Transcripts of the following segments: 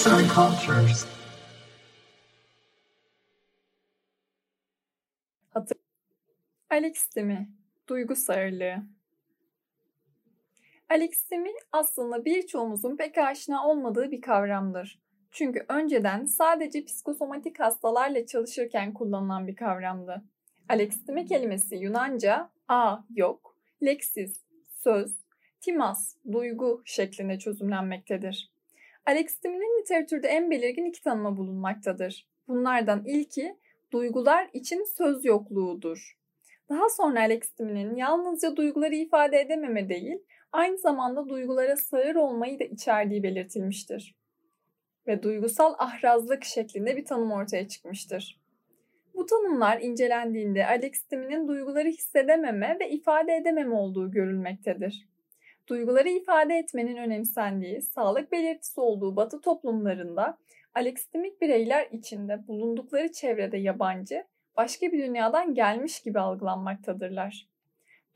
Arts and Cultures. Hatır Alexistemi, duygu sağırlığı. Alexistemi aslında birçoğumuzun pek aşina olmadığı bir kavramdır. Çünkü önceden sadece psikosomatik hastalarla çalışırken kullanılan bir kavramdı. Alexistemi kelimesi Yunanca a yok, leksis, söz, timas, duygu şeklinde çözümlenmektedir. Alexisteminin literatürde en belirgin iki tanımı bulunmaktadır. Bunlardan ilki duygular için söz yokluğudur. Daha sonra Alexisteminin yalnızca duyguları ifade edememe değil, aynı zamanda duygulara sağır olmayı da içerdiği belirtilmiştir. Ve duygusal ahrazlık şeklinde bir tanım ortaya çıkmıştır. Bu tanımlar incelendiğinde Alexisteminin duyguları hissedememe ve ifade edememe olduğu görülmektedir. Duyguları ifade etmenin önemsendiği, sağlık belirtisi olduğu Batı toplumlarında Alexistemik bireyler içinde bulundukları çevrede yabancı, başka bir dünyadan gelmiş gibi algılanmaktadırlar.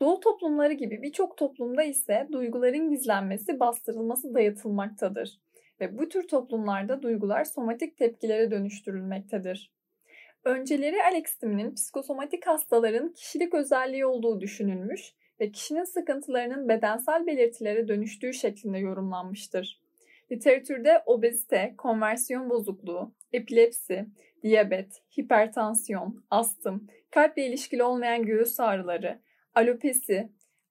Doğu toplumları gibi birçok toplumda ise duyguların gizlenmesi, bastırılması dayatılmaktadır ve bu tür toplumlarda duygular somatik tepkilere dönüştürülmektedir. Önceleri Alexisteminin psikosomatik hastaların kişilik özelliği olduğu düşünülmüş ve kişinin sıkıntılarının bedensel belirtilere dönüştüğü şeklinde yorumlanmıştır. Literatürde obezite, konversiyon bozukluğu, epilepsi, diyabet, hipertansiyon, astım, kalple ilişkili olmayan göğüs ağrıları, alopesi,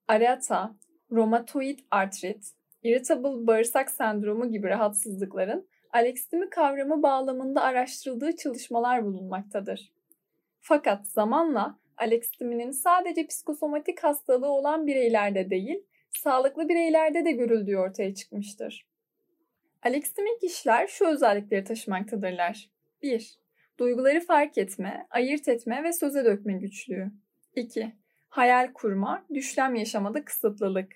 areata, romatoid artrit, irritable bağırsak sendromu gibi rahatsızlıkların Alexistemi kavramı bağlamında araştırıldığı çalışmalar bulunmaktadır. Fakat zamanla Alexisteminin sadece psikosomatik hastalığı olan bireylerde değil, sağlıklı bireylerde de görüldüğü ortaya çıkmıştır. Alexistemik kişiler şu özellikleri taşımaktadırlar. 1. Duyguları fark etme, ayırt etme ve söze dökme güçlüğü. 2. Hayal kurma, düşlem yaşamada kısıtlılık.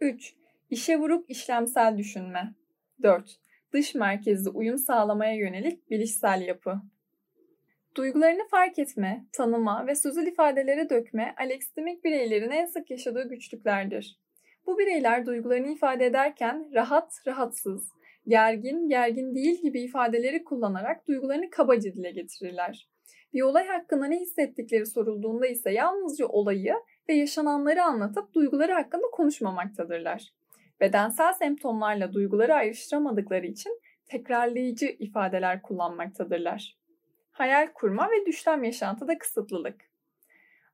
3. İşe vurup işlemsel düşünme. 4. Dış merkezli uyum sağlamaya yönelik bilişsel yapı. Duygularını fark etme, tanıma ve sözel ifadelere dökme Alexistemik bireylerin en sık yaşadığı güçlüklerdir. Bu bireyler duygularını ifade ederken rahat, rahatsız, gergin, gergin değil gibi ifadeleri kullanarak duygularını kabaca dile getirirler. Bir olay hakkında ne hissettikleri sorulduğunda ise yalnızca olayı ve yaşananları anlatıp duyguları hakkında konuşmamaktadırlar. Bedensel semptomlarla duyguları ayrıştıramadıkları için tekrarlayıcı ifadeler kullanmaktadırlar. Hayal kurma ve düşlem yaşantıda kısıtlılık.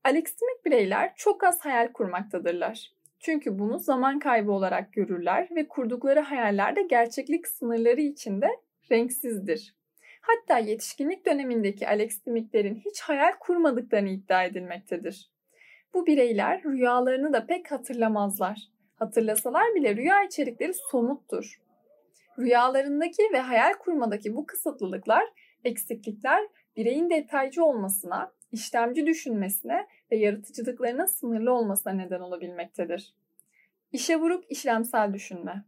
Alexistimik bireyler çok az hayal kurmaktadırlar. Çünkü bunu zaman kaybı olarak görürler ve kurdukları hayaller de gerçeklik sınırları içinde renksizdir. Hatta yetişkinlik dönemindeki Alexistimiklerin hiç hayal kurmadıklarını iddia edilmektedir. Bu bireyler rüyalarını da pek hatırlamazlar. Hatırlasalar bile rüya içerikleri somuttur. Rüyalarındaki ve hayal kurmadaki bu kısıtlılıklar, eksiklikler bireyin detaycı olmasına, işlemci düşünmesine ve yaratıcılıklarına sınırlı olmasına neden olabilmektedir. İşe vurup işlemsel düşünme.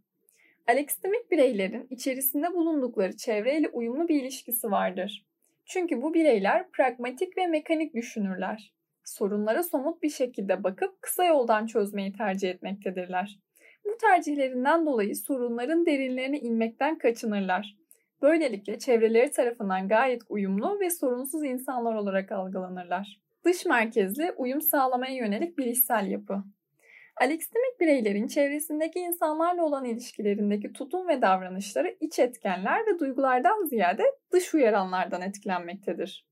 Alexistemik bireylerin içerisinde bulundukları çevreyle uyumlu bir ilişkisi vardır. Çünkü bu bireyler pragmatik ve mekanik düşünürler. Sorunlara somut bir şekilde bakıp kısa yoldan çözmeyi tercih etmektedirler. Bu tercihlerinden dolayı sorunların derinlerine inmekten kaçınırlar. Böylelikle çevreleri tarafından gayet uyumlu ve sorunsuz insanlar olarak algılanırlar. Dış merkezli uyum sağlamaya yönelik bilişsel yapı. Alexistemik bireylerin çevresindeki insanlarla olan ilişkilerindeki tutum ve davranışları iç etkenler ve duygulardan ziyade dış uyaranlardan etkilenmektedir.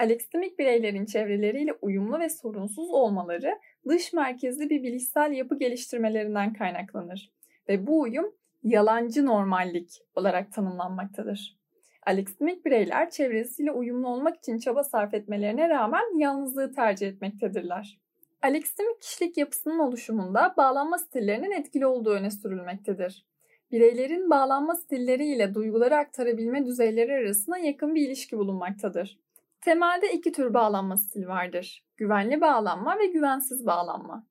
Alexistemik bireylerin çevreleriyle uyumlu ve sorunsuz olmaları dış merkezli bir bilişsel yapı geliştirmelerinden kaynaklanır ve bu uyum yalancı normallik olarak tanımlanmaktadır. Alexistemik bireyler çevresiyle uyumlu olmak için çaba sarf etmelerine rağmen yalnızlığı tercih etmektedirler. Alexistemik kişilik yapısının oluşumunda bağlanma stillerinin etkili olduğu öne sürülmektedir. Bireylerin bağlanma stilleri ile duyguları aktarabilme düzeyleri arasında yakın bir ilişki bulunmaktadır. Temelde iki tür bağlanma stili vardır. Güvenli bağlanma ve güvensiz bağlanma.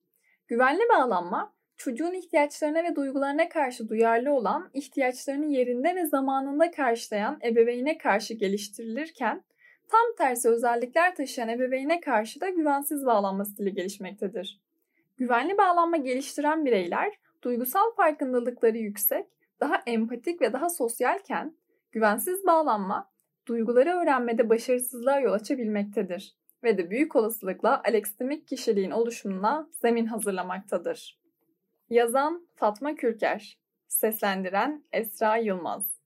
Güvenli bağlanma, çocuğun ihtiyaçlarına ve duygularına karşı duyarlı olan, ihtiyaçlarını yerinde ve zamanında karşılayan ebeveyne karşı geliştirilirken, tam tersi özellikler taşıyan ebeveyne karşı da güvensiz bağlanma stili gelişmektedir. Güvenli bağlanma geliştiren bireyler, duygusal farkındalıkları yüksek, daha empatik ve daha sosyalken, Güvensiz bağlanma, duyguları öğrenmede başarısızlığa yol açabilmektedir ve de büyük olasılıkla alekstimik kişiliğin oluşumuna zemin hazırlamaktadır. Yazan Fatma Kürker, seslendiren Esra Yılmaz